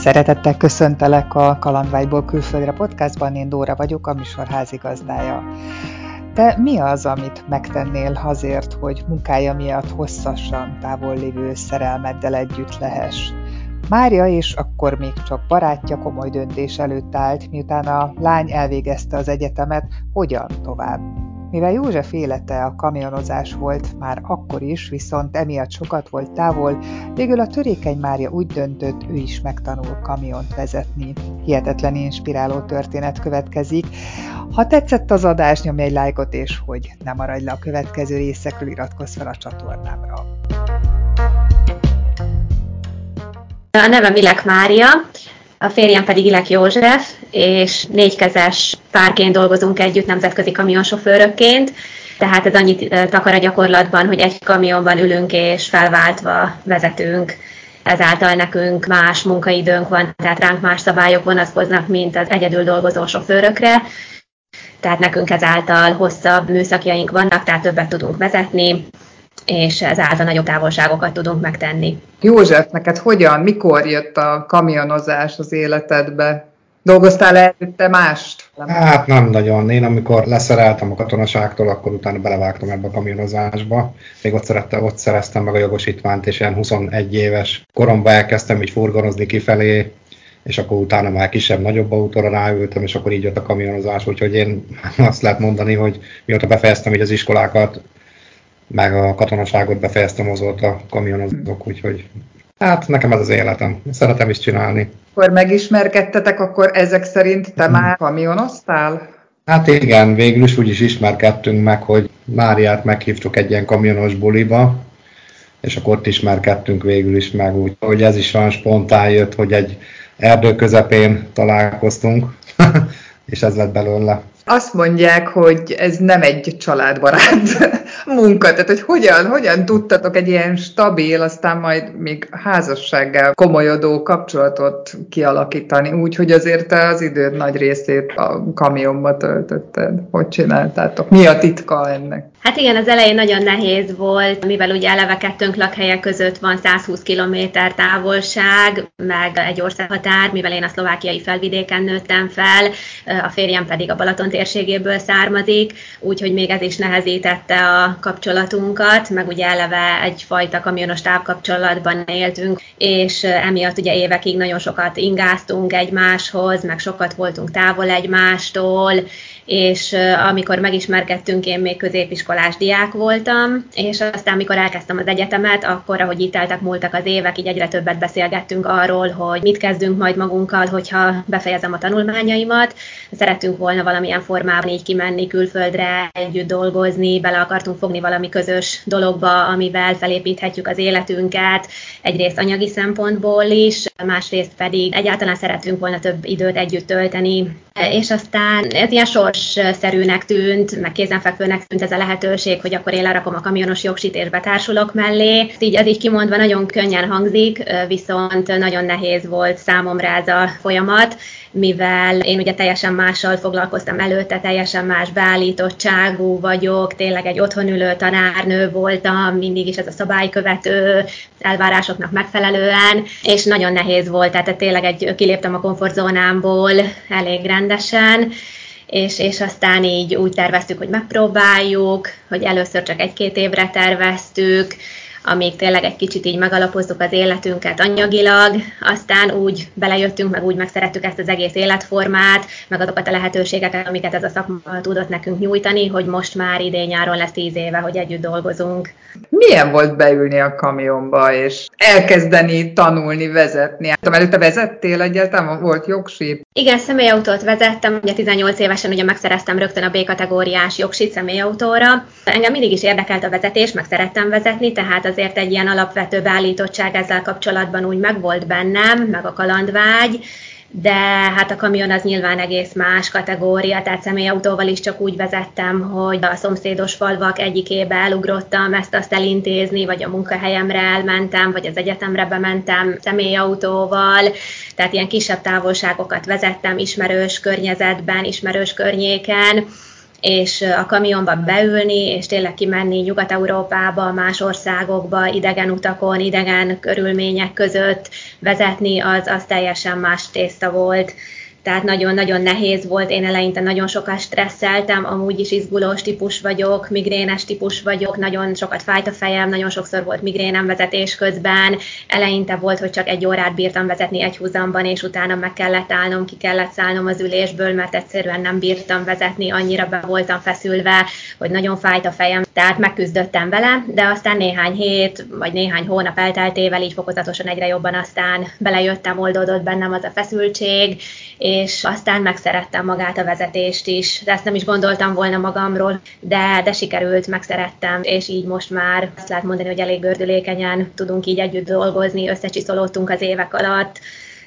Szeretettel köszöntelek a Kalandvágyból külföldre podcastban, én Dóra vagyok, a műsor házigazdája. Te mi az, amit megtennél azért, hogy munkája miatt hosszasan távol lévő szerelmeddel együtt lehess? Mária és akkor még csak barátja komoly döntés előtt állt, miután a lány elvégezte az egyetemet, hogyan tovább. Mivel József élete a kamionozás volt már akkor is, viszont emiatt sokat volt távol, végül a törékeny Mária úgy döntött, ő is megtanul kamiont vezetni. Hihetetlen inspiráló történet következik. Ha tetszett az adás, nyomj egy lájkot, és hogy ne maradj le a következő részekről, iratkozz fel a csatornámra. A nevem Ilek Mária, a férjem pedig Ilek József, és négykezes párként dolgozunk együtt nemzetközi kamionsofőrökként, tehát ez annyit takar a gyakorlatban, hogy egy kamionban ülünk és felváltva vezetünk. Ezáltal nekünk más munkaidőnk van, tehát ránk más szabályok vonatkoznak, mint az egyedül dolgozó sofőrökre. Tehát nekünk ezáltal hosszabb műszakjaink vannak, tehát többet tudunk vezetni, és ezáltal nagyobb távolságokat tudunk megtenni. József, neked hogyan, mikor jött a kamionozás az életedbe? Dolgoztál előtte mást? Hát nem nagyon. Én amikor leszereltem a katonaságtól, akkor utána belevágtam ebbe a kamionozásba. Még ott, szerette, ott szereztem meg a jogosítványt, és ilyen 21 éves koromban elkezdtem így furgonozni kifelé, és akkor utána már kisebb-nagyobb autóra ráültem, és akkor így jött a kamionozás. Úgyhogy én azt lehet mondani, hogy mióta befejeztem így az iskolákat, meg a katonaságot befejeztem azóta kamionozok, úgyhogy hát nekem ez az életem. Szeretem is csinálni. Akkor megismerkedtetek, akkor ezek szerint te már kamionoztál? Hát igen, végül is úgy is ismerkedtünk meg, hogy Máriát meghívtuk egy ilyen kamionos buliba, és akkor ott ismerkedtünk végül is meg, úgy, hogy ez is olyan spontán jött, hogy egy erdő közepén találkoztunk, és ez lett belőle. Azt mondják, hogy ez nem egy családbarát munka, tehát hogy hogyan, hogyan tudtatok egy ilyen stabil, aztán majd még házassággal komolyodó kapcsolatot kialakítani, úgy, hogy azért te az időd nagy részét a kamionba töltötted. Hogy csináltátok? Mi a titka ennek? Hát igen, az elején nagyon nehéz volt, mivel ugye eleve kettőnk lakhelyek között van 120 km távolság, meg egy országhatár, mivel én a szlovákiai felvidéken nőttem fel, a férjem pedig a Balaton térségéből származik, úgyhogy még ez is nehezítette a kapcsolatunkat, meg ugye eleve egyfajta kamionos távkapcsolatban éltünk, és emiatt ugye évekig nagyon sokat ingáztunk egymáshoz, meg sokat voltunk távol egymástól, és amikor megismerkedtünk, én még középiskolás diák voltam, és aztán, amikor elkezdtem az egyetemet, akkor, ahogy itt eltek múltak az évek, így egyre többet beszélgettünk arról, hogy mit kezdünk majd magunkkal, hogyha befejezem a tanulmányaimat. Szeretünk volna valamilyen formában így kimenni külföldre, együtt dolgozni, bele akartunk fogni valami közös dologba, amivel felépíthetjük az életünket, egyrészt anyagi szempontból is, másrészt pedig egyáltalán szeretünk volna több időt együtt tölteni, és aztán ez ilyen sors szerűnek tűnt, meg kézenfekvőnek tűnt ez a lehetőség, hogy akkor én lerakom a kamionos jogsit és betársulok mellé. Így az így kimondva nagyon könnyen hangzik, viszont nagyon nehéz volt számomra ez a folyamat, mivel én ugye teljesen mással foglalkoztam előtte, teljesen más beállítottságú vagyok, tényleg egy otthonülő tanárnő voltam, mindig is ez a szabálykövető elvárásoknak megfelelően, és nagyon nehéz volt, tehát tényleg egy, kiléptem a komfortzónámból elég rendesen, és, és aztán így úgy terveztük, hogy megpróbáljuk, hogy először csak egy-két évre terveztük, amíg tényleg egy kicsit így megalapozzuk az életünket anyagilag, aztán úgy belejöttünk, meg úgy megszerettük ezt az egész életformát, meg azokat a lehetőségeket, amiket ez a szakma tudott nekünk nyújtani, hogy most már idén-nyáron lesz tíz éve, hogy együtt dolgozunk. Milyen volt beülni a kamionba, és elkezdeni tanulni, vezetni? Előtte vezettél egyáltalán? Volt jogsi? Igen, személyautót vezettem, ugye 18 évesen ugye megszereztem rögtön a B-kategóriás jogsit személyautóra. Engem mindig is érdekelt a vezetés, meg szerettem vezetni, tehát azért egy ilyen alapvető beállítottság ezzel kapcsolatban úgy megvolt bennem, meg a kalandvágy, de hát a kamion az nyilván egész más kategória, tehát személyautóval is csak úgy vezettem, hogy a szomszédos falvak egyikébe elugrottam ezt azt elintézni, vagy a munkahelyemre elmentem, vagy az egyetemre bementem személyautóval, tehát ilyen kisebb távolságokat vezettem ismerős környezetben, ismerős környéken, és a kamionba beülni, és tényleg kimenni Nyugat-Európába, más országokba, idegen utakon, idegen körülmények között vezetni, az, az teljesen más tészta volt tehát nagyon-nagyon nehéz volt, én eleinte nagyon sokat stresszeltem, amúgy is izgulós típus vagyok, migrénes típus vagyok, nagyon sokat fájt a fejem, nagyon sokszor volt migrénem vezetés közben, eleinte volt, hogy csak egy órát bírtam vezetni egy húzamban, és utána meg kellett állnom, ki kellett szállnom az ülésből, mert egyszerűen nem bírtam vezetni, annyira be voltam feszülve, hogy nagyon fájt a fejem, tehát megküzdöttem vele, de aztán néhány hét, vagy néhány hónap elteltével így fokozatosan egyre jobban aztán belejöttem, oldódott bennem az a feszültség, aztán megszerettem magát a vezetést is. De ezt nem is gondoltam volna magamról, de, de sikerült, megszerettem, és így most már azt lehet mondani, hogy elég gördülékenyen tudunk így együtt dolgozni, összecsiszolódtunk az évek alatt,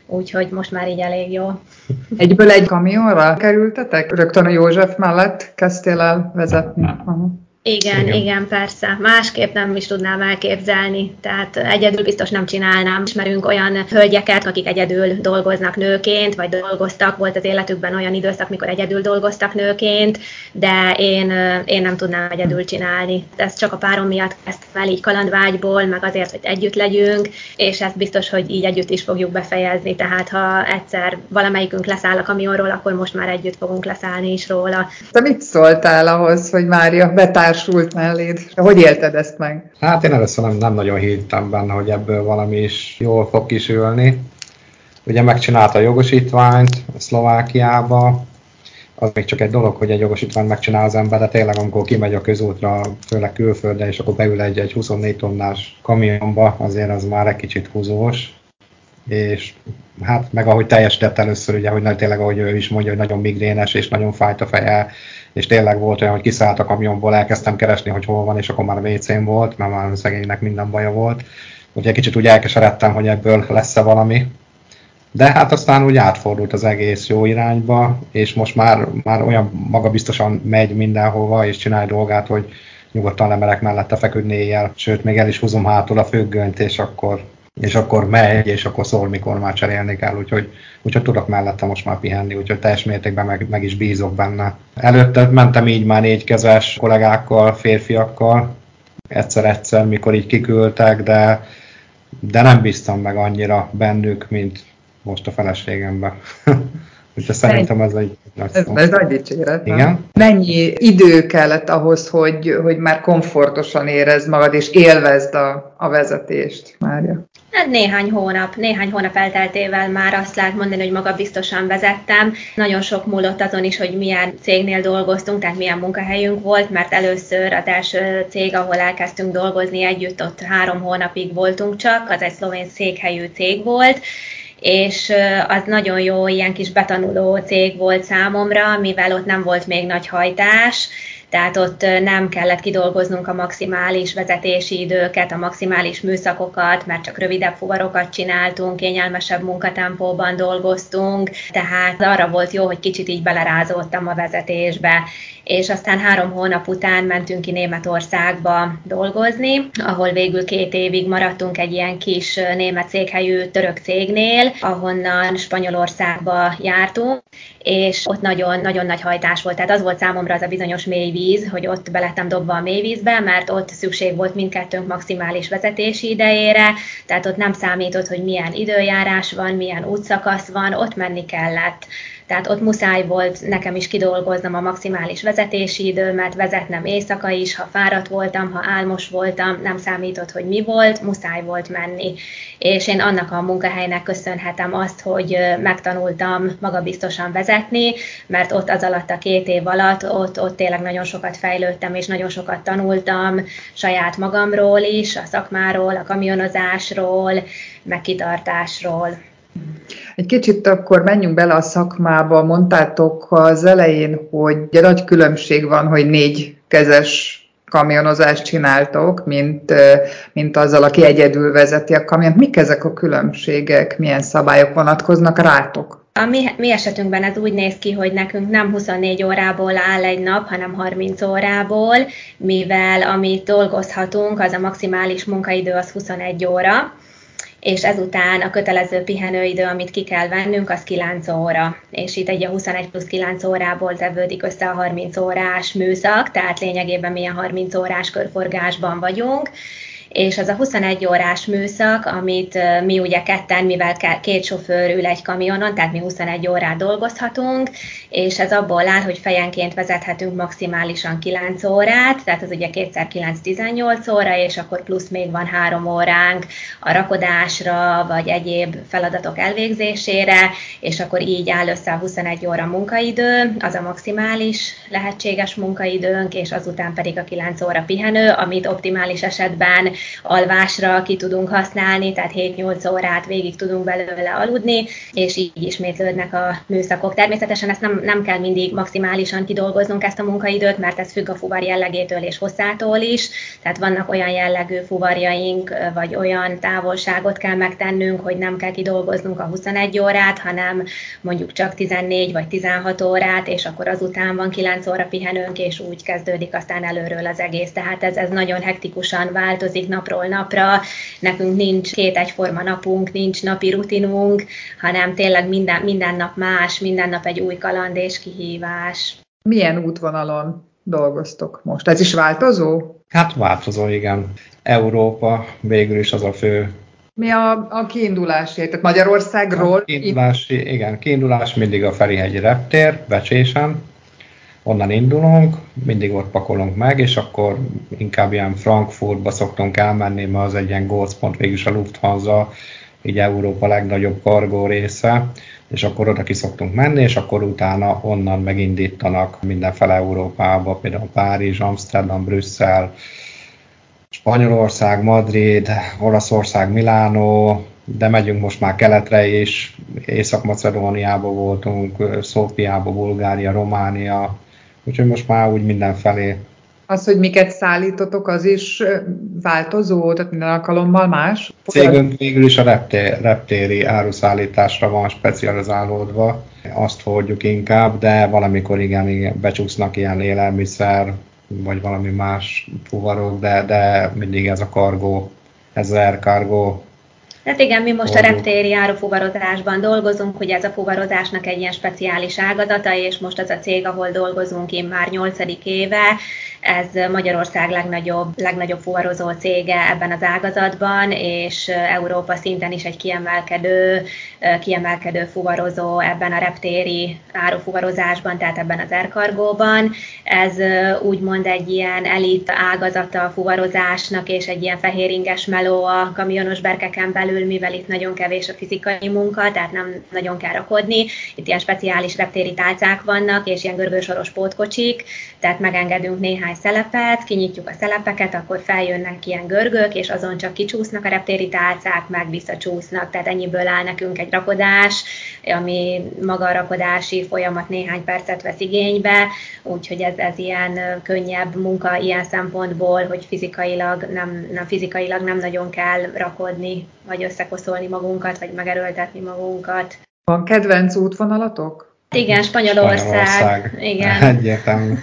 úgyhogy most már így elég jó. Egyből egy kamionra kerültetek? Rögtön a József mellett kezdtél el vezetni? Aha. Igen, igen, igen, persze. Másképp nem is tudnám elképzelni. Tehát egyedül biztos nem csinálnám. Ismerünk olyan hölgyeket, akik egyedül dolgoznak nőként, vagy dolgoztak, volt az életükben olyan időszak, mikor egyedül dolgoztak nőként, de én, én nem tudnám egyedül csinálni. Ezt csak a párom miatt kezdtem el így kalandvágyból, meg azért, hogy együtt legyünk, és ezt biztos, hogy így együtt is fogjuk befejezni. Tehát ha egyszer valamelyikünk leszáll a kamionról, akkor most már együtt fogunk leszállni is róla. Te mit szóltál ahhoz, hogy Mária betár társult melléd. Hogy élted ezt meg? Hát én először nem, nem nagyon hittem benne, hogy ebből valami is jól fog kisülni. Ugye megcsinálta a jogosítványt Szlovákiába, az még csak egy dolog, hogy egy jogosítványt megcsinál az ember, de tényleg amikor kimegy a közútra, főleg külföldre, és akkor beül egy, egy 24 tonnás kamionba, azért az már egy kicsit húzós. És hát meg ahogy teljesített először, ugye, hogy tényleg, ahogy ő is mondja, hogy nagyon migrénes, és nagyon fájt a feje, és tényleg volt olyan, hogy kiszállt a kamionból, elkezdtem keresni, hogy hol van, és akkor már WC-n volt, mert már szegénynek minden baja volt. Ugye kicsit úgy elkeseredtem, hogy ebből lesz-e valami. De hát aztán úgy átfordult az egész jó irányba, és most már, már olyan magabiztosan megy mindenhova, és csinálj dolgát, hogy nyugodtan lemerek mellette feküdni éjjel, sőt, még el is húzom hátul a függönyt, és akkor és akkor megy, és akkor szól, mikor már cserélni kell, úgyhogy, úgyhogy tudok mellette most már pihenni, úgyhogy teljes mértékben meg, meg is bízok benne. Előtte mentem így már négykezes kollégákkal, férfiakkal, egyszer-egyszer, mikor így kiküldtek, de, de nem bíztam meg annyira bennük, mint most a feleségemben. Úgyhogy szerintem ez egy nagy ez, ez nagy dicséret. Igen. Nem? Mennyi idő kellett ahhoz, hogy, hogy már komfortosan érezd magad, és élvezd a, a vezetést, Mária? Hát néhány hónap, néhány hónap elteltével már azt lehet mondani, hogy maga biztosan vezettem. Nagyon sok múlott azon is, hogy milyen cégnél dolgoztunk, tehát milyen munkahelyünk volt, mert először az első cég, ahol elkezdtünk dolgozni együtt, ott három hónapig voltunk csak, az egy szlovén székhelyű cég volt, és az nagyon jó ilyen kis betanuló cég volt számomra, mivel ott nem volt még nagy hajtás, tehát ott nem kellett kidolgoznunk a maximális vezetési időket, a maximális műszakokat, mert csak rövidebb fuvarokat csináltunk, kényelmesebb munkatempóban dolgoztunk, tehát arra volt jó, hogy kicsit így belerázódtam a vezetésbe és aztán három hónap után mentünk ki Németországba dolgozni, ahol végül két évig maradtunk egy ilyen kis német székhelyű török cégnél, ahonnan Spanyolországba jártunk, és ott nagyon-nagyon nagy hajtás volt. Tehát az volt számomra az a bizonyos mély víz, hogy ott belettem dobva a mély vízbe, mert ott szükség volt mindkettőnk maximális vezetési idejére, tehát ott nem számított, hogy milyen időjárás van, milyen útszakasz van, ott menni kellett. Tehát ott muszáj volt nekem is kidolgoznom a maximális vezetési időmet, vezetnem éjszaka is, ha fáradt voltam, ha álmos voltam, nem számított, hogy mi volt, muszáj volt menni. És én annak a munkahelynek köszönhetem azt, hogy megtanultam magabiztosan vezetni, mert ott az alatt a két év alatt, ott, ott tényleg nagyon sokat fejlődtem, és nagyon sokat tanultam saját magamról is, a szakmáról, a kamionozásról, meg kitartásról. Egy kicsit akkor menjünk bele a szakmába. Mondtátok az elején, hogy nagy különbség van, hogy négy kezes kamionozást csináltok, mint, mint azzal, aki egyedül vezeti a kamiont. Mik ezek a különbségek, milyen szabályok vonatkoznak rátok? A mi, mi esetünkben ez úgy néz ki, hogy nekünk nem 24 órából áll egy nap, hanem 30 órából, mivel amit dolgozhatunk, az a maximális munkaidő az 21 óra, és ezután a kötelező pihenőidő, amit ki kell vennünk, az 9 óra. És itt egy a 21 plusz 9 órából tevődik össze a 30 órás műszak, tehát lényegében milyen 30 órás körforgásban vagyunk, és az a 21 órás műszak, amit mi ugye ketten, mivel két sofőr ül egy kamionon, tehát mi 21 órát dolgozhatunk, és ez abból áll, hogy fejenként vezethetünk maximálisan 9 órát, tehát az ugye kétszer 9 18 óra, és akkor plusz még van 3 óránk a rakodásra, vagy egyéb feladatok elvégzésére, és akkor így áll össze a 21 óra munkaidő, az a maximális lehetséges munkaidőnk, és azután pedig a 9 óra pihenő, amit optimális esetben alvásra ki tudunk használni, tehát 7-8 órát végig tudunk belőle aludni, és így ismétlődnek a műszakok. Természetesen ezt nem, nem kell mindig maximálisan kidolgoznunk ezt a munkaidőt, mert ez függ a fuvar jellegétől és hosszától is, tehát vannak olyan jellegű fuvarjaink, vagy olyan távolságot kell megtennünk, hogy nem kell kidolgoznunk a 21 órát, hanem mondjuk csak 14 vagy 16 órát, és akkor azután van 9 óra pihenőnk, és úgy kezdődik aztán előről az egész. Tehát ez, ez nagyon hektikusan változik napról napra, nekünk nincs két egyforma napunk, nincs napi rutinunk, hanem tényleg minden, minden nap más, minden nap egy új kaland és kihívás. Milyen útvonalon dolgoztok most? Ez is változó? Hát változó, igen. Európa végül is az a fő mi a, a kiindulási? Tehát Magyarországról? A kiindulási, igen, kiindulás mindig a Ferihegyi reptér, Becsésen, onnan indulunk, mindig ott pakolunk meg, és akkor inkább ilyen Frankfurtba szoktunk elmenni, mert az egy ilyen gócpont, végülis a Lufthansa, így Európa legnagyobb kargó része, és akkor oda ki szoktunk menni, és akkor utána onnan megindítanak mindenfele Európába, például Párizs, Amsterdam, Brüsszel, Spanyolország, Madrid, Olaszország, Milánó, de megyünk most már keletre is, Észak-Macedóniába voltunk, Szófiába, Bulgária, Románia, Úgyhogy most már úgy mindenfelé. Az, hogy miket szállítotok, az is változó, tehát minden alkalommal más? Cégünk végül is a reptér, reptéri áruszállításra van specializálódva, azt hordjuk inkább, de valamikor igen, igen becsúsznak ilyen élelmiszer, vagy valami más fuvarok, de, de mindig ez a kargó, ez az air cargo Hát igen, mi most a reptéri árufuvarozásban dolgozunk, ugye ez a fuvarozásnak egy ilyen speciális ágazata, és most az a cég, ahol dolgozunk én már 8. éve, ez Magyarország legnagyobb, legnagyobb fuvarozó cége ebben az ágazatban, és Európa szinten is egy kiemelkedő, kiemelkedő fuvarozó ebben a reptéri árufuvarozásban, tehát ebben az erkargóban. Ez úgymond egy ilyen elit ágazata a fuvarozásnak, és egy ilyen fehéringes meló a kamionos berkeken belül, mivel itt nagyon kevés a fizikai munka, tehát nem nagyon kell rakodni. Itt ilyen speciális reptéri tálcák vannak, és ilyen görgősoros pótkocsik, tehát megengedünk néhány szelepet, kinyitjuk a szelepeket, akkor feljönnek ilyen görgök, és azon csak kicsúsznak a reptéri tálcák, meg visszacsúsznak, tehát ennyiből áll nekünk egy rakodás, ami maga a rakodási folyamat néhány percet vesz igénybe, úgyhogy ez, ez ilyen könnyebb munka ilyen szempontból, hogy fizikailag nem, nem, fizikailag nem nagyon kell rakodni, vagy összekoszolni magunkat, vagy megerőltetni magunkat. Van kedvenc útvonalatok? Igen, Spanyolország. Spanyolország. Igen. Egyértelmű.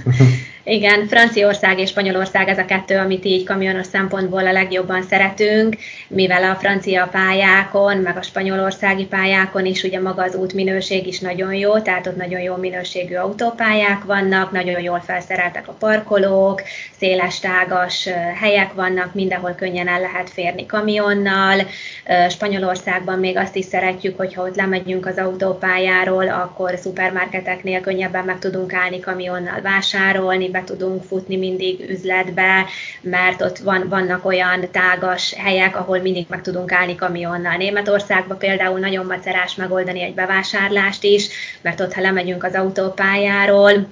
Igen, Franciaország és Spanyolország ez a kettő, amit így kamionos szempontból a legjobban szeretünk, mivel a francia pályákon, meg a spanyolországi pályákon is ugye maga az útminőség is nagyon jó, tehát ott nagyon jó minőségű autópályák vannak, nagyon jól felszereltek a parkolók, széles tágas helyek vannak, mindenhol könnyen el lehet férni kamionnal. Spanyolországban még azt is szeretjük, hogyha ott lemegyünk az autópályáról, akkor szupermarketeknél könnyebben meg tudunk állni kamionnal vásárolni, be tudunk futni mindig üzletbe, mert ott van, vannak olyan tágas helyek, ahol mindig meg tudunk állni kamionnal. Németországban például nagyon macerás megoldani egy bevásárlást is, mert ott, ha lemegyünk az autópályáról,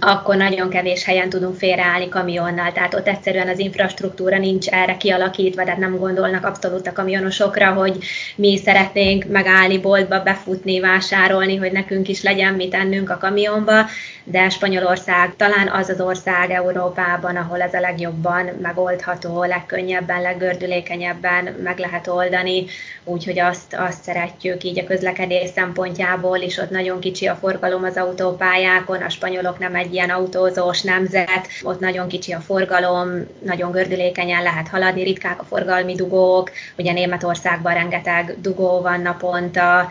akkor nagyon kevés helyen tudunk félreállni kamionnal. Tehát ott egyszerűen az infrastruktúra nincs erre kialakítva, tehát nem gondolnak abszolút a kamionosokra, hogy mi szeretnénk megállni boltba, befutni, vásárolni, hogy nekünk is legyen mit ennünk a kamionba, de Spanyolország talán az az ország Európában, ahol ez a legjobban megoldható, legkönnyebben, leggördülékenyebben meg lehet oldani, úgyhogy azt, azt szeretjük így a közlekedés szempontjából is, ott nagyon kicsi a forgalom az autópályákon, a spanyolok nem egy ilyen autózós nemzet, ott nagyon kicsi a forgalom, nagyon gördülékenyen lehet haladni, ritkák a forgalmi dugók, ugye Németországban rengeteg dugó van naponta,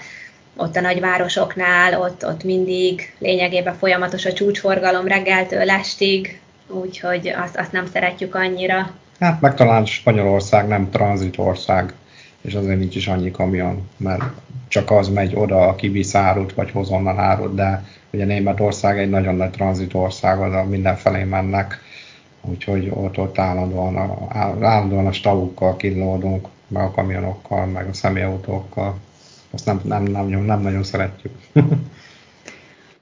ott a nagyvárosoknál, ott, ott mindig lényegében folyamatos a csúcsforgalom reggeltől estig, úgyhogy azt, azt nem szeretjük annyira. Hát meg talán Spanyolország nem tranzitország, és azért nincs is annyi kamion, mert csak az megy oda, aki visz árut, vagy hoz onnan árut, de ugye Németország egy nagyon nagy tranzitország, oda mindenfelé mennek, úgyhogy ott, ott állandóan, a, állandóan a stavukkal kínlódunk, meg a kamionokkal, meg a személyautókkal. Azt nem, nem, nem, nem, nem nagyon szeretjük.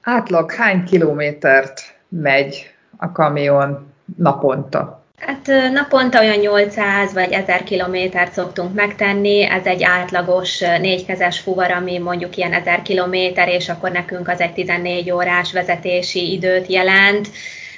Átlag hány kilométert megy a kamion naponta? Hát naponta olyan 800 vagy 1000 kilométert szoktunk megtenni, ez egy átlagos négykezes fuvar, ami mondjuk ilyen 1000 kilométer, és akkor nekünk az egy 14 órás vezetési időt jelent.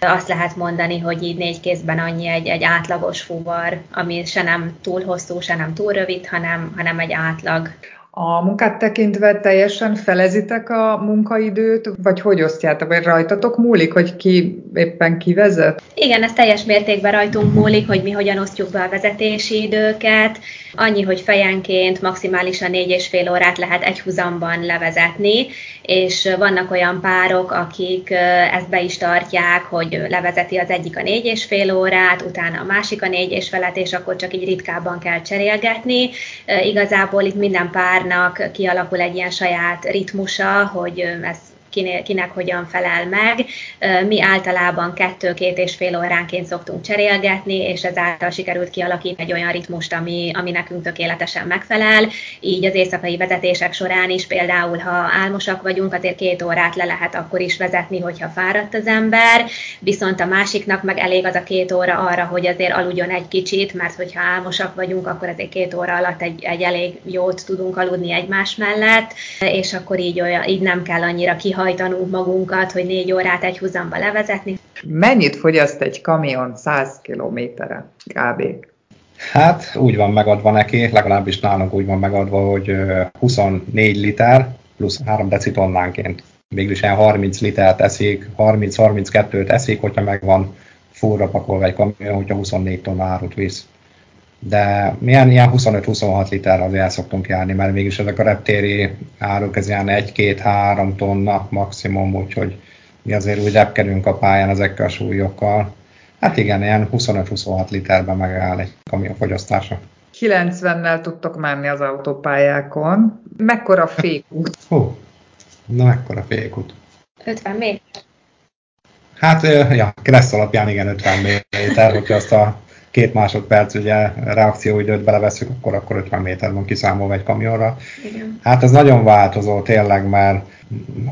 Azt lehet mondani, hogy így négy kézben annyi egy, egy átlagos fuvar, ami se nem túl hosszú, se nem túl rövid, hanem, hanem egy átlag. A munkát tekintve teljesen felezitek a munkaidőt, vagy hogy osztjátok, vagy rajtatok múlik, hogy ki éppen kivezet? Igen, ez teljes mértékben rajtunk múlik, hogy mi hogyan osztjuk be a vezetési időket. Annyi, hogy fejenként maximálisan négy és fél órát lehet egy huzamban levezetni, és vannak olyan párok, akik ezt be is tartják, hogy levezeti az egyik a négy és fél órát, utána a másik a négy és felet, és akkor csak így ritkábban kell cserélgetni. Igazából itt minden párnak kialakul egy ilyen saját ritmusa, hogy ez kinek, kinek hogyan felel meg. Mi általában kettő-két és fél óránként szoktunk cserélgetni, és ezáltal sikerült kialakítani egy olyan ritmust, ami, ami nekünk tökéletesen megfelel. Így az éjszakai vezetések során is például, ha álmosak vagyunk, azért két órát le lehet akkor is vezetni, hogyha fáradt az ember, viszont a másiknak meg elég az a két óra arra, hogy azért aludjon egy kicsit, mert hogyha álmosak vagyunk, akkor azért két óra alatt egy, egy elég jót tudunk aludni egymás mellett, és akkor így, olyan, így nem kell annyira kihagyni kihajtanunk magunkat, hogy négy órát egy húzamba levezetni. Mennyit fogyaszt egy kamion 100 kilométerre kb? Hát úgy van megadva neki, legalábbis nálunk úgy van megadva, hogy 24 liter plusz 3 decitonnánként. Végülis ilyen 30 litert eszik, 30-32-t eszik, hogyha megvan fúrra pakolva egy kamion, hogyha 24 tonna árut visz. De milyen ilyen 25-26 liter azért el szoktunk járni, mert mégis ezek a reptéri áruk, ez ilyen 1-2-3 tonna maximum, úgyhogy mi azért úgy repkedünk a pályán ezekkel a súlyokkal. Hát igen, ilyen 25-26 literben megáll egy kamion fogyasztása. 90-nel tudtok menni az autópályákon. Mekkora fékút? Hú, na mekkora fékút? 50 méter. Hát, ja, Kressz alapján igen, 50 méter, hogyha azt a két másodperc ugye reakcióidőt beleveszünk, akkor, akkor 50 méter van kiszámolva egy kamionra. Igen. Hát ez nagyon változó tényleg, mert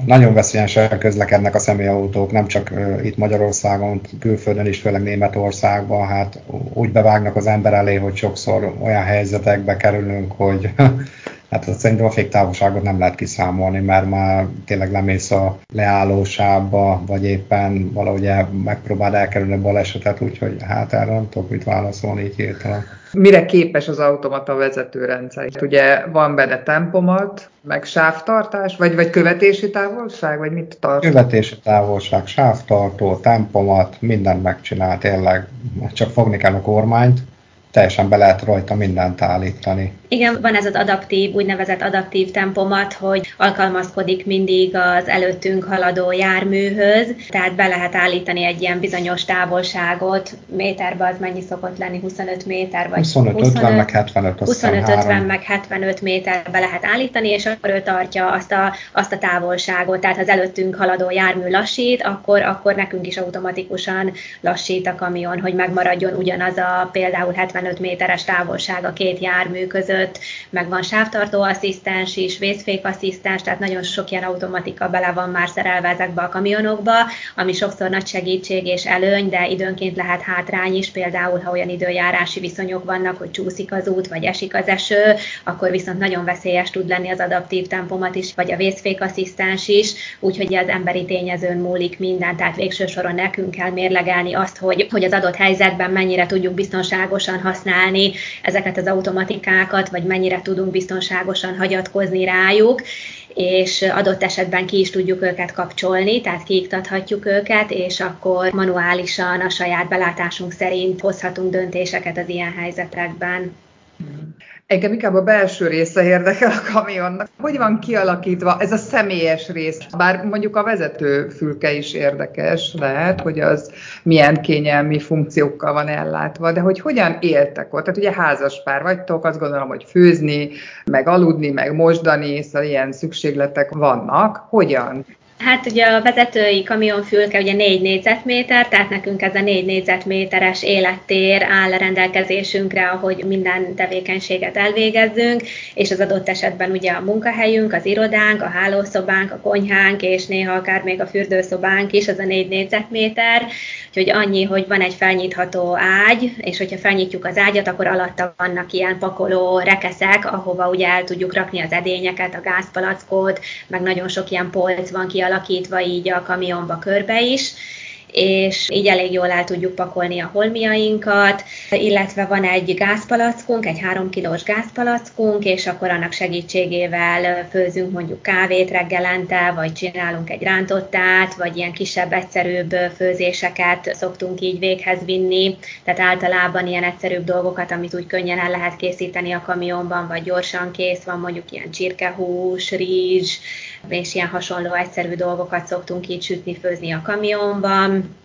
nagyon veszélyesen közlekednek a személyautók, nem csak itt Magyarországon, külföldön is, főleg Németországban, hát úgy bevágnak az ember elé, hogy sokszor olyan helyzetekbe kerülünk, hogy Hát azt szerintem a féktávolságot nem lehet kiszámolni, mert már tényleg lemész a leállósába, vagy éppen valahogy megpróbáld elkerülni a balesetet, úgyhogy hát erre nem tudok mit válaszolni így hirtelen. Mire képes az automata vezetőrendszer? Ugye van benne tempomat, meg sávtartás, vagy, vagy követési távolság, vagy mit tart? Követési távolság, sávtartó, tempomat, mindent megcsinál tényleg. Csak fogni kell a kormányt, teljesen be lehet rajta mindent állítani. Igen, van ez az adaptív, úgynevezett adaptív tempomat, hogy alkalmazkodik mindig az előttünk haladó járműhöz, tehát be lehet állítani egy ilyen bizonyos távolságot, méterben az mennyi szokott lenni, 25 méter vagy 25, 25 50 meg 75 25 50 meg 75 méterbe lehet állítani, és akkor ő tartja azt a, azt a távolságot, tehát ha az előttünk haladó jármű lassít, akkor, akkor nekünk is automatikusan lassít a kamion, hogy megmaradjon ugyanaz a például 75 méteres távolság a két jármű között, meg van sávtartó asszisztens is, vészfék asszisztens, tehát nagyon sok ilyen automatika bele van már szerelve ezekbe a kamionokba, ami sokszor nagy segítség és előny, de időnként lehet hátrány is, például ha olyan időjárási viszonyok vannak, hogy csúszik az út, vagy esik az eső, akkor viszont nagyon veszélyes tud lenni az adaptív tempomat is, vagy a vészfék asszisztens is, úgyhogy az emberi tényezőn múlik minden, tehát végső soron nekünk kell mérlegelni azt, hogy, hogy az adott helyzetben mennyire tudjuk biztonságosan használni ezeket az automatikákat, vagy mennyire tudunk biztonságosan hagyatkozni rájuk, és adott esetben ki is tudjuk őket kapcsolni, tehát kiiktathatjuk őket, és akkor manuálisan a saját belátásunk szerint hozhatunk döntéseket az ilyen helyzetekben. Engem inkább a belső része érdekel a kamionnak. Hogy van kialakítva ez a személyes rész? Bár mondjuk a vezető fülke is érdekes lehet, hogy az milyen kényelmi funkciókkal van ellátva, de hogy hogyan éltek ott? Tehát ugye házas pár vagytok, azt gondolom, hogy főzni, meg aludni, meg mosdani, szóval ilyen szükségletek vannak. Hogyan? Hát ugye a vezetői kamionfülke ugye 4 négyzetméter, tehát nekünk ez a 4 négyzetméteres élettér áll a rendelkezésünkre, ahogy minden tevékenységet elvégezzünk, és az adott esetben ugye a munkahelyünk, az irodánk, a hálószobánk, a konyhánk, és néha akár még a fürdőszobánk is, az a 4 négyzetméter, úgyhogy annyi, hogy van egy felnyitható ágy, és hogyha felnyitjuk az ágyat, akkor alatta vannak ilyen pakoló rekeszek, ahova ugye el tudjuk rakni az edényeket, a gázpalackot, meg nagyon sok ilyen polc van ki kialakítva így a kamionba körbe is, és így elég jól el tudjuk pakolni a holmiainkat, illetve van egy gázpalackunk, egy 3 kilós gázpalackunk, és akkor annak segítségével főzünk mondjuk kávét reggelente, vagy csinálunk egy rántottát, vagy ilyen kisebb, egyszerűbb főzéseket szoktunk így véghez vinni, tehát általában ilyen egyszerűbb dolgokat, amit úgy könnyen el lehet készíteni a kamionban, vagy gyorsan kész van, mondjuk ilyen csirkehús, rizs, és ilyen hasonló egyszerű dolgokat szoktunk így sütni, főzni a kamionban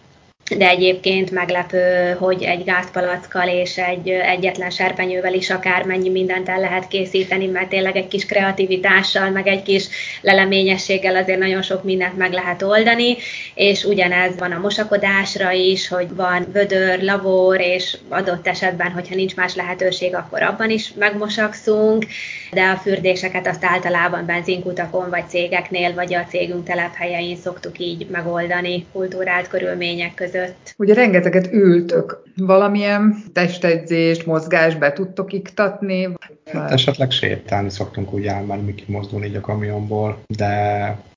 de egyébként meglepő, hogy egy gázpalackkal és egy egyetlen serpenyővel is akár mennyi mindent el lehet készíteni, mert tényleg egy kis kreativitással, meg egy kis leleményességgel azért nagyon sok mindent meg lehet oldani, és ugyanez van a mosakodásra is, hogy van vödör, lavor, és adott esetben, hogyha nincs más lehetőség, akkor abban is megmosakszunk, de a fürdéseket azt általában benzinkutakon, vagy cégeknél, vagy a cégünk telephelyein szoktuk így megoldani kultúrált körülmények között között. Ugye rengeteget ültök. Valamilyen testedzést, mozgást be tudtok iktatni? Hát esetleg sétálni szoktunk úgy elmenni, kimozdulni így a kamionból, de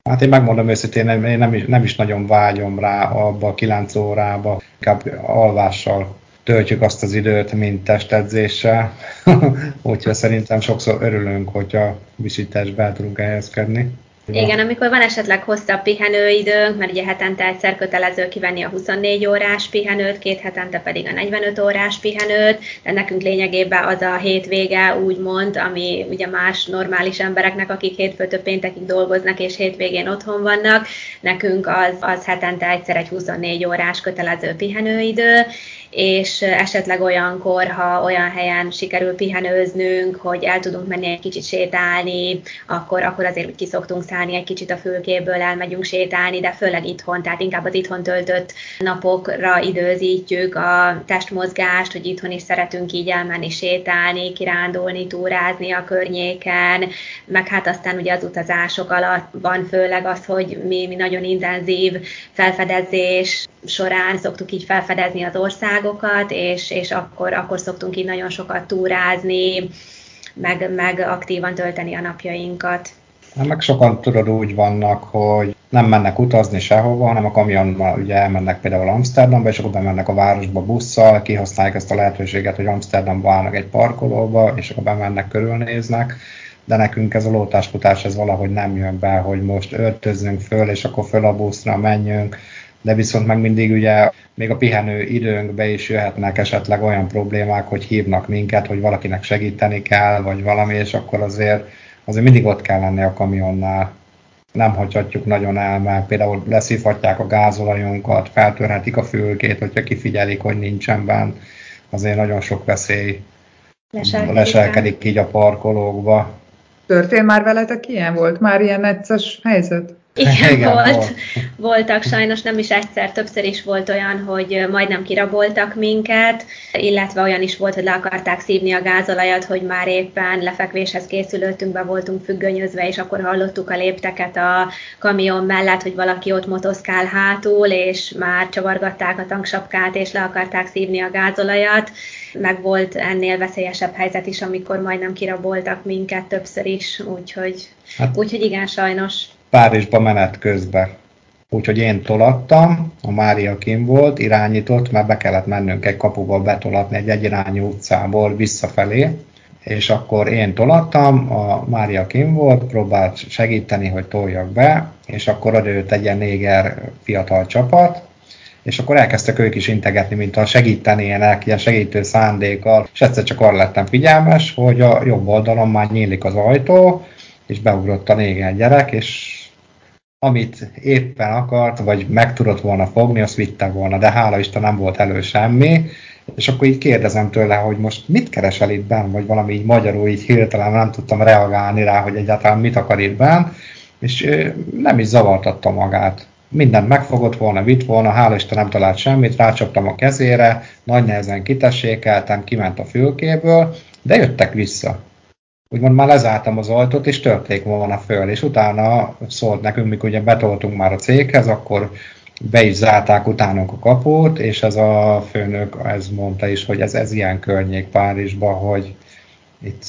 hát én megmondom őszintén, én nem is, nem is nagyon vágyom rá abba a 9 órába, inkább alvással töltjük azt az időt, mint testedzéssel. Úgyhogy szerintem sokszor örülünk, hogyha visításba el tudunk helyezkedni. Igen, amikor van esetleg hosszabb pihenőidőnk, mert ugye hetente egyszer kötelező kivenni a 24 órás pihenőt, két hetente pedig a 45 órás pihenőt, de nekünk lényegében az a hétvége úgymond, ami ugye más normális embereknek, akik hétfőtől péntekig dolgoznak és hétvégén otthon vannak, nekünk az, az hetente egyszer egy 24 órás kötelező pihenőidő, és esetleg olyankor, ha olyan helyen sikerül pihenőznünk, hogy el tudunk menni egy kicsit sétálni, akkor, akkor azért úgy kiszoktunk szállni egy kicsit a fülkéből, elmegyünk sétálni, de főleg itthon, tehát inkább az itthon töltött napokra időzítjük a testmozgást, hogy itthon is szeretünk így elmenni sétálni, kirándulni, túrázni a környéken, meg hát aztán ugye az utazások alatt van főleg az, hogy mi, mi nagyon intenzív felfedezés során szoktuk így felfedezni az országokat, és, és akkor, akkor szoktunk így nagyon sokat túrázni, meg, meg aktívan tölteni a napjainkat. Hát meg sokan tudod úgy vannak, hogy nem mennek utazni sehova, hanem a kamionnal ugye elmennek például Amsterdamba, és akkor bemennek a városba busszal, kihasználják ezt a lehetőséget, hogy Amsterdamba állnak egy parkolóba, és akkor bemennek, körülnéznek de nekünk ez a lótáskutás ez valahogy nem jön be, hogy most öltözzünk föl, és akkor föl a buszra menjünk, de viszont meg mindig ugye még a pihenő időnkbe is jöhetnek esetleg olyan problémák, hogy hívnak minket, hogy valakinek segíteni kell, vagy valami, és akkor azért, azért mindig ott kell lenni a kamionnál. Nem hagyhatjuk nagyon el, mert például leszívhatják a gázolajunkat, feltörhetik a fülkét, hogyha kifigyelik, hogy nincsen benn. Azért nagyon sok veszély leselkedik, leselkedik így a parkolókba. Történt már veletek ilyen? Volt már ilyen necces helyzet? Igen, Igen volt. volt. Voltak sajnos nem is egyszer, többször is volt olyan, hogy majdnem kiraboltak minket, illetve olyan is volt, hogy le akarták szívni a gázolajat, hogy már éppen lefekvéshez készülöttünk, be voltunk függönyözve, és akkor hallottuk a lépteket a kamion mellett, hogy valaki ott motoszkál hátul, és már csavargatták a tanksapkát, és le akarták szívni a gázolajat. Meg volt ennél veszélyesebb helyzet is, amikor majdnem kiraboltak minket többször is, úgyhogy, hát, úgyhogy igen, sajnos. Párizsba menet közben. Úgyhogy én tolattam, a Mária kim volt, irányított, mert be kellett mennünk egy kapuba betolatni egy egyirányú utcából visszafelé, és akkor én tolattam, a Mária kim volt, próbált segíteni, hogy toljak be, és akkor odajött egy ilyen néger fiatal csapat, és akkor elkezdtek ők is integetni, mint a segítenének, ilyen segítő szándékkal, és egyszer csak arra lettem figyelmes, hogy a jobb oldalon már nyílik az ajtó, és beugrott a négen gyerek, és amit éppen akart, vagy meg tudott volna fogni, azt vitte volna, de hála Isten nem volt elő semmi, és akkor így kérdezem tőle, hogy most mit keresel itt benn, vagy valami így magyarul így hirtelen nem tudtam reagálni rá, hogy egyáltalán mit akar itt benn, és nem is zavartatta magát. Mindent megfogott volna, vitt volna, hála Isten nem talált semmit, rácsaptam a kezére, nagy nehezen kitessékeltem, kiment a fülkéből, de jöttek vissza úgymond már lezártam az ajtót, és törték volna föl, és utána szólt nekünk, mikor ugye betoltunk már a céghez, akkor be is zárták utánunk a kaput, és ez a főnök ez mondta is, hogy ez, ez ilyen környék Párizsban, hogy itt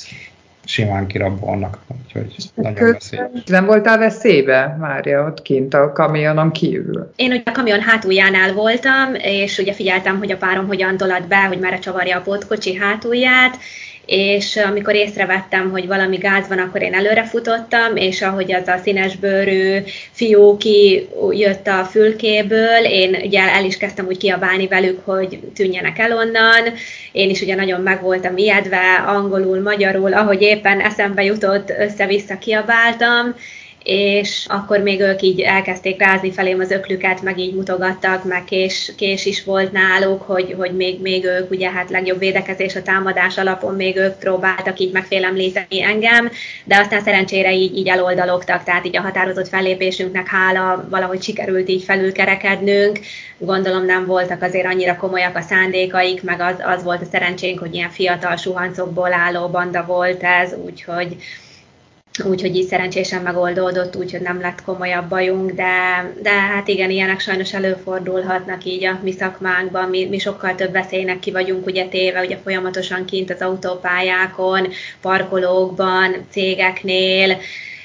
simán kirabolnak, úgyhogy nagyon veszély. Nem voltál veszélybe, Mária, ott kint a kamionon kívül? Én ugye a kamion hátuljánál voltam, és ugye figyeltem, hogy a párom hogyan tolat be, hogy merre csavarja a pótkocsi hátulját, és amikor észrevettem, hogy valami gáz van, akkor én előre futottam, és ahogy az a színesbőrű fiú ki jött a fülkéből, én ugye el is kezdtem úgy kiabálni velük, hogy tűnjenek el onnan. Én is ugye nagyon meg voltam ijedve, angolul, magyarul, ahogy éppen eszembe jutott, össze-vissza kiabáltam, és akkor még ők így elkezdték rázni felém az öklüket, meg így mutogattak, meg kés, kés is volt náluk, hogy, hogy még, még ők ugye hát legjobb védekezés a támadás alapon még ők próbáltak így megfélemlíteni engem, de aztán szerencsére így, így eloldalogtak, tehát így a határozott fellépésünknek hála valahogy sikerült így felülkerekednünk, gondolom nem voltak azért annyira komolyak a szándékaik, meg az, az volt a szerencsénk, hogy ilyen fiatal suhancokból álló banda volt ez, úgyhogy úgyhogy így szerencsésen megoldódott, úgyhogy nem lett komolyabb bajunk, de, de hát igen, ilyenek sajnos előfordulhatnak így a mi szakmánkban, mi, mi sokkal több veszélynek ki vagyunk ugye téve, ugye folyamatosan kint az autópályákon, parkolókban, cégeknél,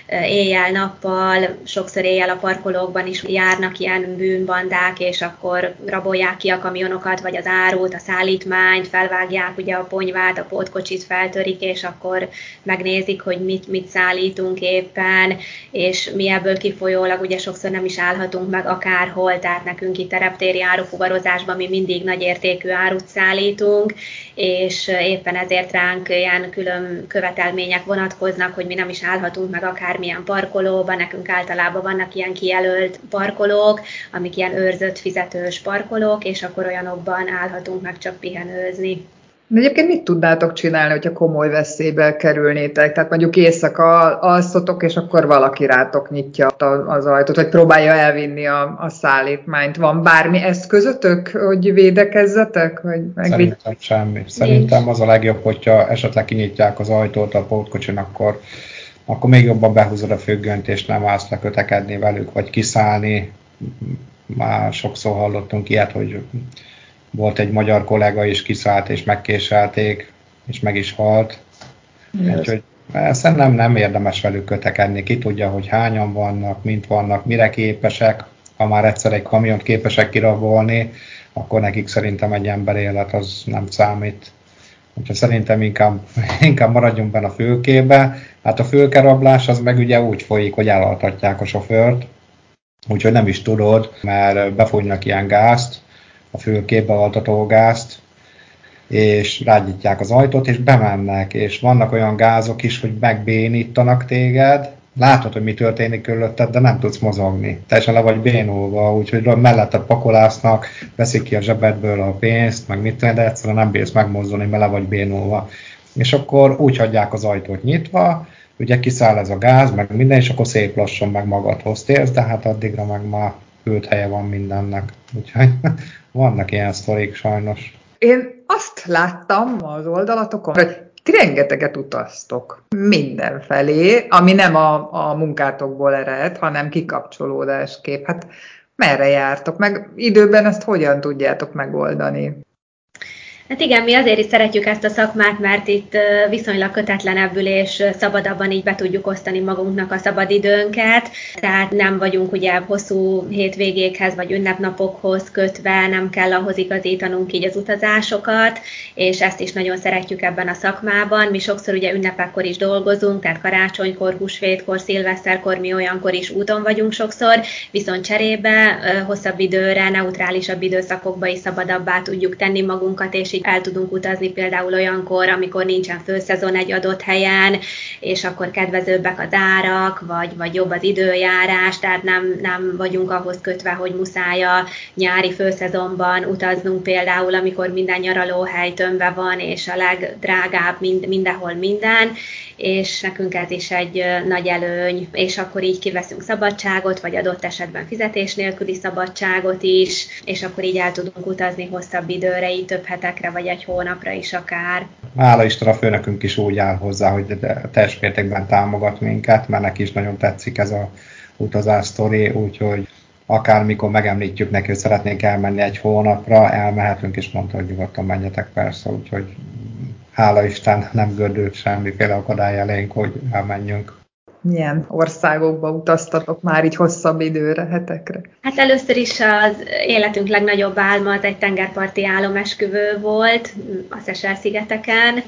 éjjel-nappal, sokszor éjjel a parkolókban is járnak ilyen bűnbandák, és akkor rabolják ki a kamionokat, vagy az árut, a szállítmányt, felvágják ugye a ponyvát, a pótkocsit feltörik, és akkor megnézik, hogy mit, mit szállítunk éppen, és mi ebből kifolyólag ugye sokszor nem is állhatunk meg akárhol, tehát nekünk itt tereptéri árufuvarozásban mi mindig nagy értékű árut szállítunk, és éppen ezért ránk ilyen külön követelmények vonatkoznak, hogy mi nem is állhatunk meg akármilyen parkolóban, nekünk általában vannak ilyen kijelölt parkolók, amik ilyen őrzött fizetős parkolók, és akkor olyanokban állhatunk meg csak pihenőzni. De egyébként mit tudnátok csinálni, hogyha komoly veszélybe kerülnétek? Tehát mondjuk éjszaka alszotok, és akkor valaki rátok nyitja az ajtót, vagy próbálja elvinni a, a szállítmányt. Van bármi eszközötök, hogy védekezzetek? Vagy Szerintem semmi. Szerintem az a legjobb, hogyha esetleg kinyitják az ajtót a pótkocsin, akkor, akkor még jobban behúzod a függönyt, és nem állsz lekötekedni velük, vagy kiszállni. Már sokszor hallottunk ilyet, hogy volt egy magyar kollega is kiszállt és megkéselték, és meg is halt. Yes. Úgyhogy szerintem nem érdemes velük kötekedni. Ki tudja, hogy hányan vannak, mint vannak, mire képesek. Ha már egyszer egy kamiont képesek kirabolni, akkor nekik szerintem egy ember élet az nem számít. Úgyhogy szerintem inkább, inkább maradjunk benne a fülkébe. Hát a fülkerablás az meg ugye úgy folyik, hogy elaltatják a sofőrt, úgyhogy nem is tudod, mert befogynak ilyen gázt, a fülképbe altató gázt, és rágyítják az ajtót, és bemennek, és vannak olyan gázok is, hogy megbénítanak téged, látod, hogy mi történik körülötted, de nem tudsz mozogni. Teljesen le vagy bénulva, úgyhogy mellette pakolásznak, veszik ki a zsebedből a pénzt, meg mit de egyszerűen nem bírsz megmozdulni, mert le vagy bénulva. És akkor úgy hagyják az ajtót nyitva, ugye kiszáll ez a gáz, meg minden, és akkor szép lassan meg magadhoz térsz, de hát addigra meg már ült helye van mindennek. Úgyhogy vannak ilyen sztorik sajnos. Én azt láttam az oldalatokon, hogy rengeteget utaztok mindenfelé, ami nem a, a munkátokból ered, hanem kikapcsolódásképp. Hát merre jártok? Meg időben ezt hogyan tudjátok megoldani? Hát igen, mi azért is szeretjük ezt a szakmát, mert itt viszonylag kötetlenebbül és szabadabban így be tudjuk osztani magunknak a szabadidőnket, tehát nem vagyunk ugye hosszú hétvégékhez vagy ünnepnapokhoz kötve, nem kell ahhoz igazítanunk így az utazásokat, és ezt is nagyon szeretjük ebben a szakmában. Mi sokszor ugye ünnepekkor is dolgozunk, tehát karácsonykor, húsvétkor, szilveszterkor mi olyankor is úton vagyunk sokszor, viszont cserébe hosszabb időre, neutrálisabb időszakokba is szabadabbá tudjuk tenni magunkat, és így el tudunk utazni például olyankor, amikor nincsen főszezon egy adott helyen, és akkor kedvezőbbek az árak, vagy, vagy jobb az időjárás, tehát nem, nem vagyunk ahhoz kötve, hogy muszáj a nyári főszezonban utaznunk például, amikor minden nyaralóhely tömve van, és a legdrágább mind, mindenhol minden, és nekünk ez is egy nagy előny, és akkor így kiveszünk szabadságot, vagy adott esetben fizetés nélküli szabadságot is, és akkor így el tudunk utazni hosszabb időre, így több hetekre, vagy egy hónapra is akár. Hála Isten a főnökünk is úgy áll hozzá, hogy teljes mértékben támogat minket, mert neki is nagyon tetszik ez a utazás sztori, úgyhogy akármikor megemlítjük neki, hogy szeretnénk elmenni egy hónapra, elmehetünk, és mondta, hogy nyugodtan menjetek persze, úgyhogy hála Isten nem gördült semmiféle akadály elénk, hogy elmenjünk. Milyen országokba utaztatok már így hosszabb időre, hetekre? Hát először is az életünk legnagyobb álma az egy tengerparti álomesküvő volt a Szesel-szigeteken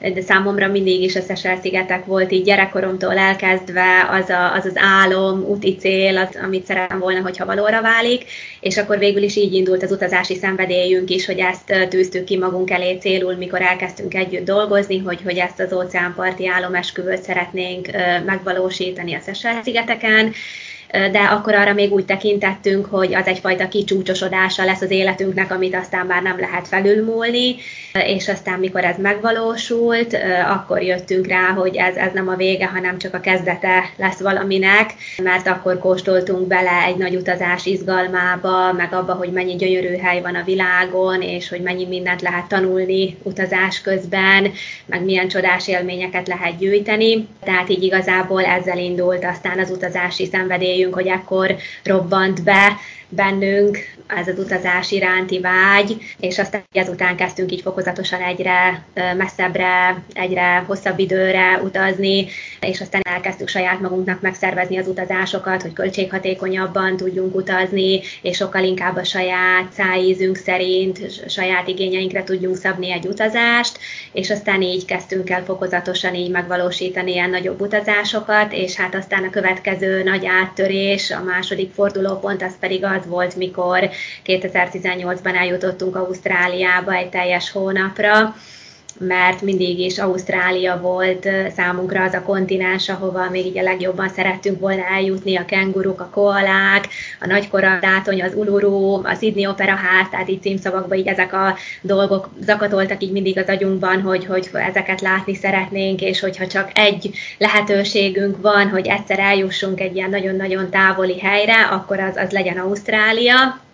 de számomra mindig is a Szesel-szigetek volt így gyerekkoromtól elkezdve az a, az, az álom, úti cél, az, amit szeretem volna, hogyha valóra válik, és akkor végül is így indult az utazási szenvedélyünk is, hogy ezt tűztük ki magunk elé célul, mikor elkezdtünk együtt dolgozni, hogy, hogy ezt az óceánparti álomesküvőt szeretnénk megvalósítani a Szesel-szigeteken, de akkor arra még úgy tekintettünk, hogy az egyfajta kicsúcsosodása lesz az életünknek, amit aztán már nem lehet felülmúlni, és aztán mikor ez megvalósult, akkor jöttünk rá, hogy ez, ez nem a vége, hanem csak a kezdete lesz valaminek, mert akkor kóstoltunk bele egy nagy utazás izgalmába, meg abba, hogy mennyi gyönyörű hely van a világon, és hogy mennyi mindent lehet tanulni utazás közben, meg milyen csodás élményeket lehet gyűjteni. Tehát így igazából ezzel indult aztán az utazási szenvedély reméljünk, hogy ekkor robbant be bennünk ez az utazás iránti vágy, és aztán ezután kezdtünk így fokozatosan egyre messzebbre, egyre hosszabb időre utazni, és aztán elkezdtük saját magunknak megszervezni az utazásokat, hogy költséghatékonyabban tudjunk utazni, és sokkal inkább a saját szájízünk szerint, saját igényeinkre tudjunk szabni egy utazást, és aztán így kezdtünk el fokozatosan így megvalósítani ilyen nagyobb utazásokat, és hát aztán a következő nagy áttörés, a második fordulópont az pedig az volt, mikor 2018-ban eljutottunk Ausztráliába egy teljes hónapra, mert mindig is Ausztrália volt számunkra az a kontinens, ahova még így a legjobban szerettünk volna eljutni, a kenguruk, a koalák, a nagykoradátony, az uluru, a Sydney Opera Ház, tehát így címszavakban így ezek a dolgok zakatoltak így mindig az agyunkban, hogy, hogy ezeket látni szeretnénk, és hogyha csak egy lehetőségünk van, hogy egyszer eljussunk egy ilyen nagyon-nagyon távoli helyre, akkor az, az legyen Ausztrália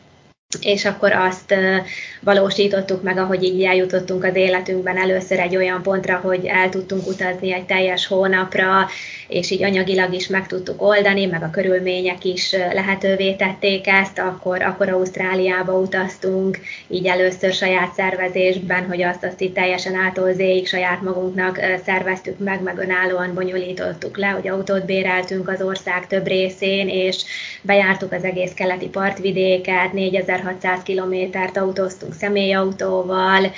és akkor azt valósítottuk meg, ahogy így eljutottunk az életünkben először egy olyan pontra, hogy el tudtunk utazni egy teljes hónapra, és így anyagilag is meg tudtuk oldani, meg a körülmények is lehetővé tették ezt, akkor, akkor Ausztráliába utaztunk, így először saját szervezésben, hogy azt, azt itt teljesen átolzéig saját magunknak szerveztük meg, meg önállóan bonyolítottuk le, hogy autót béreltünk az ország több részén, és bejártuk az egész keleti partvidéket, 4600 kilométert autóztunk személyautóval,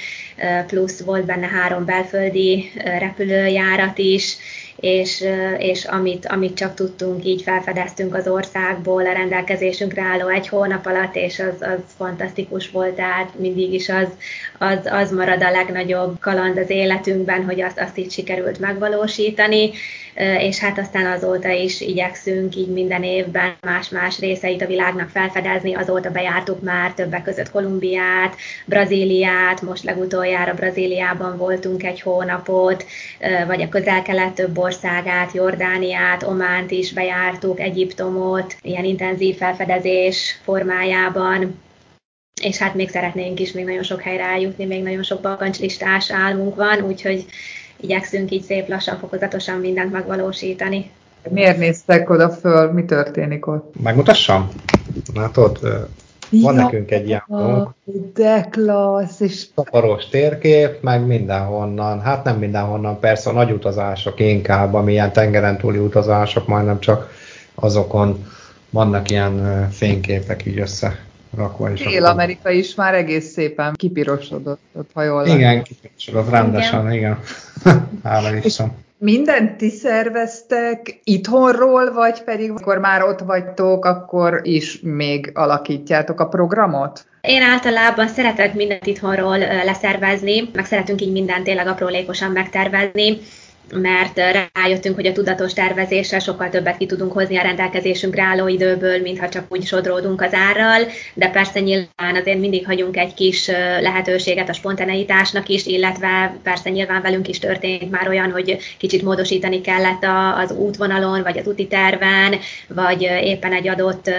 plusz volt benne három belföldi repülőjárat is, és, és amit, amit csak tudtunk, így felfedeztünk az országból a rendelkezésünkre álló egy hónap alatt, és az, az fantasztikus volt, tehát mindig is az, az, az marad a legnagyobb kaland az életünkben, hogy azt, azt így sikerült megvalósítani, és hát aztán azóta is igyekszünk így minden évben más-más részeit a világnak felfedezni, azóta bejártuk már többek között Kolumbiát, Brazíliát, most legutoljára Brazíliában voltunk egy hónapot, vagy a közel-kelet több országát, Jordániát, Ománt is bejártuk, Egyiptomot, ilyen intenzív felfedezés formájában, és hát még szeretnénk is még nagyon sok helyre eljutni, még nagyon sok bakancslistás álmunk van, úgyhogy igyekszünk így szép lassan, fokozatosan mindent megvalósítani. Miért néztek oda föl, mi történik ott? Megmutassam? Látod, Van ja, nekünk egy ilyen. De klassz! És... Szaparos térkép, meg mindenhonnan. Hát nem mindenhonnan, persze a nagy utazások inkább, amilyen tengeren túli utazások, majdnem csak azokon vannak ilyen fényképek így össze rakva. Dél-Amerika is már egész szépen kipirosodott, ott, ha jól Igen, kipirosodott rendesen, igen. igen. Hála Isten. Mindent ti szerveztek itthonról, vagy pedig akkor már ott vagytok, akkor is még alakítjátok a programot? Én általában szeretek mindent itthonról leszervezni, meg szeretünk így mindent tényleg aprólékosan megtervezni mert rájöttünk, hogy a tudatos tervezéssel sokkal többet ki tudunk hozni a rendelkezésünkre álló időből, mintha csak úgy sodródunk az árral, de persze nyilván azért mindig hagyunk egy kis lehetőséget a spontaneitásnak is, illetve persze nyilván velünk is történt már olyan, hogy kicsit módosítani kellett az útvonalon, vagy az úti terven, vagy éppen egy adott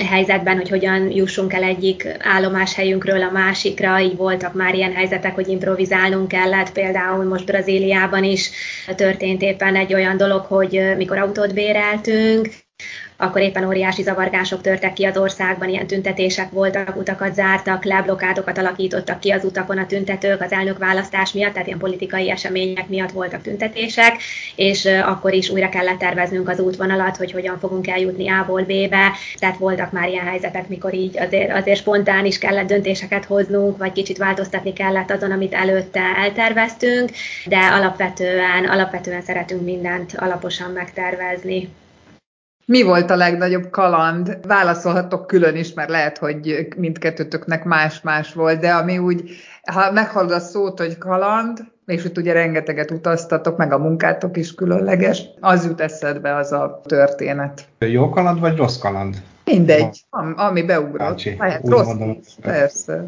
helyzetben, hogy hogyan jussunk el egyik állomáshelyünkről a másikra, így voltak már ilyen helyzetek, hogy improvizálnunk kellett, például most Brazíliában is történt éppen egy olyan dolog, hogy mikor autót béreltünk, akkor éppen óriási zavargások törtek ki az országban, ilyen tüntetések voltak, utakat zártak le, blokkádokat alakítottak ki az utakon a tüntetők az elnökválasztás miatt, tehát ilyen politikai események miatt voltak tüntetések, és akkor is újra kellett terveznünk az útvonalat, hogy hogyan fogunk eljutni A-ból B-be, tehát voltak már ilyen helyzetek, mikor így azért, azért spontán is kellett döntéseket hoznunk, vagy kicsit változtatni kellett azon, amit előtte elterveztünk, de alapvetően, alapvetően szeretünk mindent alaposan megtervezni. Mi volt a legnagyobb kaland? Válaszolhatok külön is, mert lehet, hogy mindkettőtöknek más-más volt, de ami úgy, ha meghallod a szót, hogy kaland, és ott ugye rengeteget utaztatok, meg a munkátok is különleges, az jut eszedbe az a történet. Jó kaland, vagy rossz kaland? Mindegy, ami, ami beugrott. Bácsi, hát, rossz mondom, persze.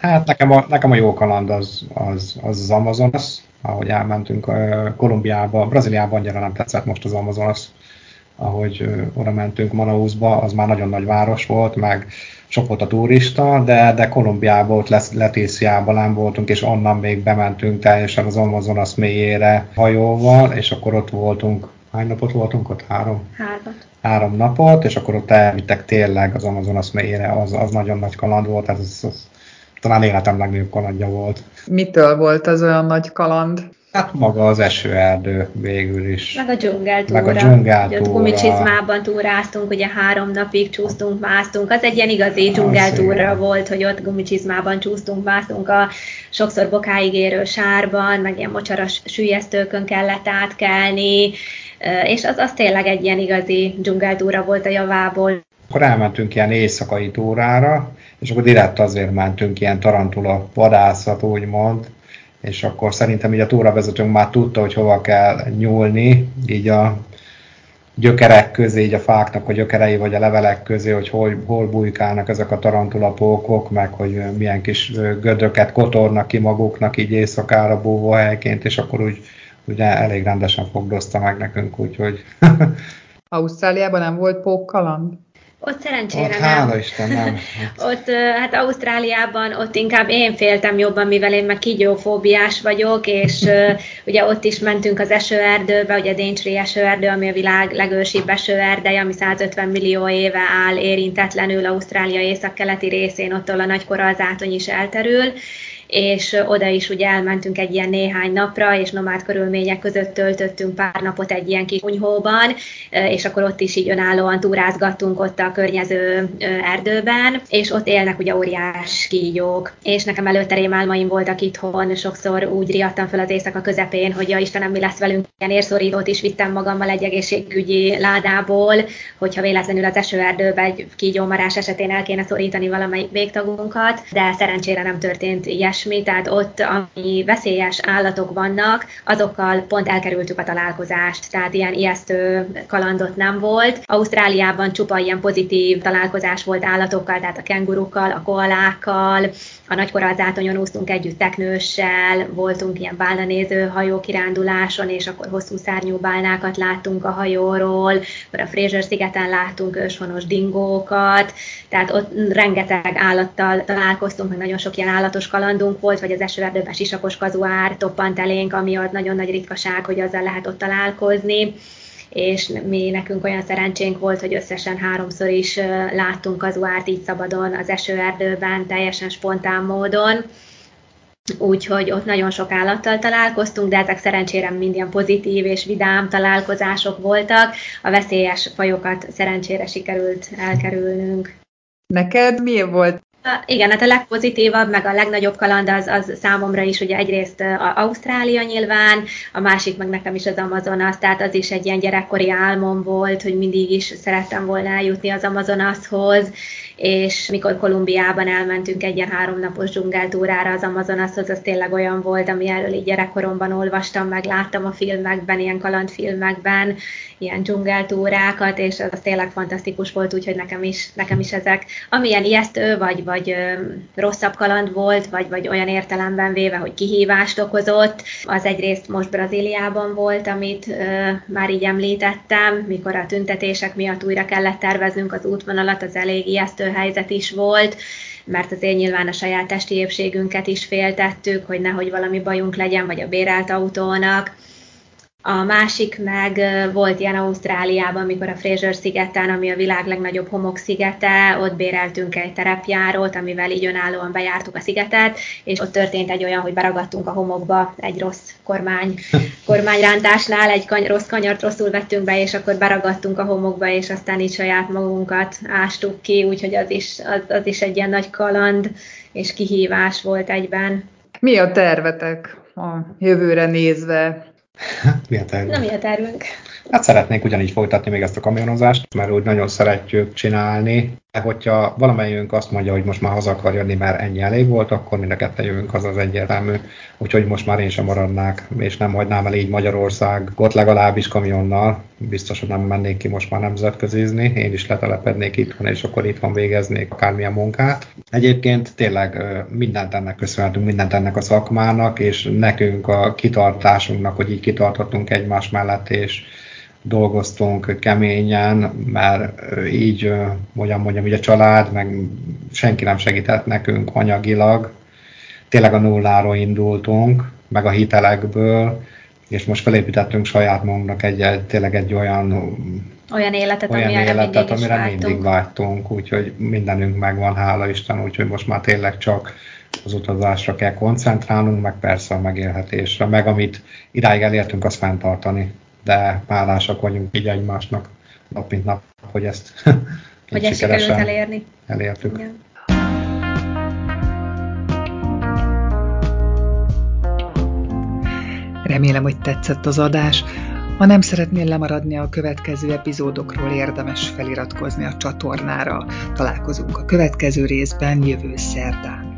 Hát nekem a, nekem a jó kaland az az, az, az Amazonas, ahogy elmentünk Kolumbiába, Brazíliában annyira nem tetszett most az Amazonas ahogy oda mentünk Manauszba, az már nagyon nagy város volt, meg sok volt a turista, de, de Kolumbiában, ott Letíciában nem voltunk, és onnan még bementünk teljesen az Amazonas mélyére hajóval, és akkor ott voltunk, hány napot voltunk ott? Három? Három. Három napot, és akkor ott elvittek tényleg az Amazonas mélyére, az, az nagyon nagy kaland volt, tehát az, az talán életem legnagyobb kalandja volt. Mitől volt az olyan nagy kaland? Hát maga az esőerdő végül is. Meg a dzsungeltúra. Meg a dzsungeltúra. Ugye gumicsizmában túráztunk, ugye három napig csúsztunk, másztunk. Az egy ilyen igazi dzsungeltúra volt, hogy ott gumicsizmában csúsztunk, másztunk a sokszor bokáig érő sárban, meg ilyen mocsaras sülyeztőkön kellett átkelni, és az, az tényleg egy ilyen igazi dzsungeltúra volt a javából. Akkor elmentünk ilyen éjszakai túrára, és akkor direkt azért mentünk ilyen tarantula vadászat, úgymond, és akkor szerintem így a túravezetőnk már tudta, hogy hova kell nyúlni, így a gyökerek közé, így a fáknak a gyökerei vagy a levelek közé, hogy hol, hol bujkálnak ezek a tarantulapókok, meg hogy milyen kis gödröket kotornak ki maguknak így éjszakára búvóhelyként, és akkor úgy ugye elég rendesen fogdozta meg nekünk, úgyhogy... Ausztráliában nem volt pókkaland? Ott szerencsére ott, nem. Hála Isten, nem. ott, hát Ausztráliában ott inkább én féltem jobban, mivel én meg kígyófóbiás vagyok, és ugye ott is mentünk az esőerdőbe, ugye a Daintree esőerdő, ami a világ legősibb esőerdeje, ami 150 millió éve áll érintetlenül Ausztrália északkeleti részén, ott a nagy korallzátony is elterül, és oda is ugye elmentünk egy ilyen néhány napra, és nomád körülmények között töltöttünk pár napot egy ilyen kis kunyhóban, és akkor ott is így önállóan túrázgattunk ott a környező erdőben, és ott élnek ugye óriás kígyók, és nekem előtte rémálmaim voltak itthon, sokszor úgy riadtam fel az éjszaka közepén, hogy ja Istenem, mi lesz velünk, ilyen érszorítót is vittem magammal egy egészségügyi ládából, hogyha véletlenül az esőerdőben egy kígyómarás esetén el kéne szorítani valamelyik végtagunkat, de szerencsére nem történt ilyes ilyesmi, tehát ott, ami veszélyes állatok vannak, azokkal pont elkerültük a találkozást, tehát ilyen ijesztő kalandot nem volt. Ausztráliában csupa ilyen pozitív találkozás volt állatokkal, tehát a kengurukkal, a koalákkal, a nagykorallzátonyon úsztunk együtt teknőssel, voltunk ilyen bálnanéző hajó kiránduláson, és akkor hosszú szárnyú bálnákat láttunk a hajóról, akkor a Fraser szigeten láttunk őshonos dingókat, tehát ott rengeteg állattal találkoztunk, meg nagyon sok ilyen állatos kalandunk volt, vagy az esőerdőben sisakos kazuár toppant elénk, ami az nagyon nagy ritkaság, hogy azzal lehet ott találkozni és mi nekünk olyan szerencsénk volt, hogy összesen háromszor is láttunk kazuárt így szabadon az esőerdőben, teljesen spontán módon úgyhogy ott nagyon sok állattal találkoztunk, de ezek szerencsére mind ilyen pozitív és vidám találkozások voltak. A veszélyes fajokat szerencsére sikerült elkerülnünk. Neked milyen volt igen, hát a legpozitívabb, meg a legnagyobb kaland az, az számomra is ugye egyrészt a Ausztrália nyilván, a másik meg nekem is az Amazonas, tehát az is egy ilyen gyerekkori álmom volt, hogy mindig is szerettem volna eljutni az Amazonashoz, és mikor Kolumbiában elmentünk egy ilyen háromnapos dzsungeltúrára az Amazonashoz, az tényleg olyan volt, ami erről így gyerekkoromban olvastam, meg láttam a filmekben, ilyen kalandfilmekben, ilyen dzsungeltúrákat, és az tényleg fantasztikus volt, úgyhogy nekem is, nekem is ezek, amilyen ijesztő, vagy, vagy ö, rosszabb kaland volt, vagy, vagy olyan értelemben véve, hogy kihívást okozott, az egyrészt most Brazíliában volt, amit ö, már így említettem, mikor a tüntetések miatt újra kellett terveznünk az útvonalat, az elég ijesztő helyzet is volt, mert azért nyilván a saját testi épségünket is féltettük, hogy nehogy valami bajunk legyen, vagy a bérelt autónak. A másik meg volt ilyen Ausztráliában, amikor a Fraser szigeten, ami a világ legnagyobb szigete, ott béreltünk egy terepjárót, amivel így önállóan bejártuk a szigetet, és ott történt egy olyan, hogy beragadtunk a homokba egy rossz kormány, kormányrántásnál, egy kany- rossz kanyart rosszul vettünk be, és akkor beragadtunk a homokba, és aztán így saját magunkat ástuk ki, úgyhogy az is, az, az is egy ilyen nagy kaland és kihívás volt egyben. Mi a tervetek a jövőre nézve? Mi a tervünk? Nem mi a tervünk? Hát szeretnénk ugyanígy folytatni még ezt a kamionozást, mert úgy nagyon szeretjük csinálni. Hogyha valamelyünk azt mondja, hogy most már haza akar jönni, mert ennyi elég volt, akkor mind a ketten jövünk haza az egyértelmű. Úgyhogy most már én sem maradnák, és nem hagynám el így Magyarország, ott legalábbis kamionnal. Biztos, hogy nem mennék ki most már nemzetközizni. Én is letelepednék itthon, és akkor itthon végeznék akármilyen munkát. Egyébként tényleg mindent ennek köszönhetünk, mindent ennek a szakmának, és nekünk a kitartásunknak, hogy így kitartottunk egymás mellett, és dolgoztunk keményen, mert így, mondjam, mondjam, ugye a család, meg senki nem segített nekünk anyagilag. Tényleg a nulláról indultunk, meg a hitelekből, és most felépítettünk saját magunknak egy, egy tényleg egy olyan olyan életet, olyan amire, életet, mindig, amire mindig vágytunk, úgyhogy mindenünk megvan, hála Isten, úgyhogy most már tényleg csak az utazásra kell koncentrálnunk, meg persze a megélhetésre, meg amit idáig elértünk, azt fenntartani de hálásak vagyunk így egymásnak nap mint nap, hogy ezt hogy ezt sikerült elérni. Elértük. Igen. Remélem, hogy tetszett az adás. Ha nem szeretnél lemaradni a következő epizódokról, érdemes feliratkozni a csatornára. Találkozunk a következő részben jövő szerdán.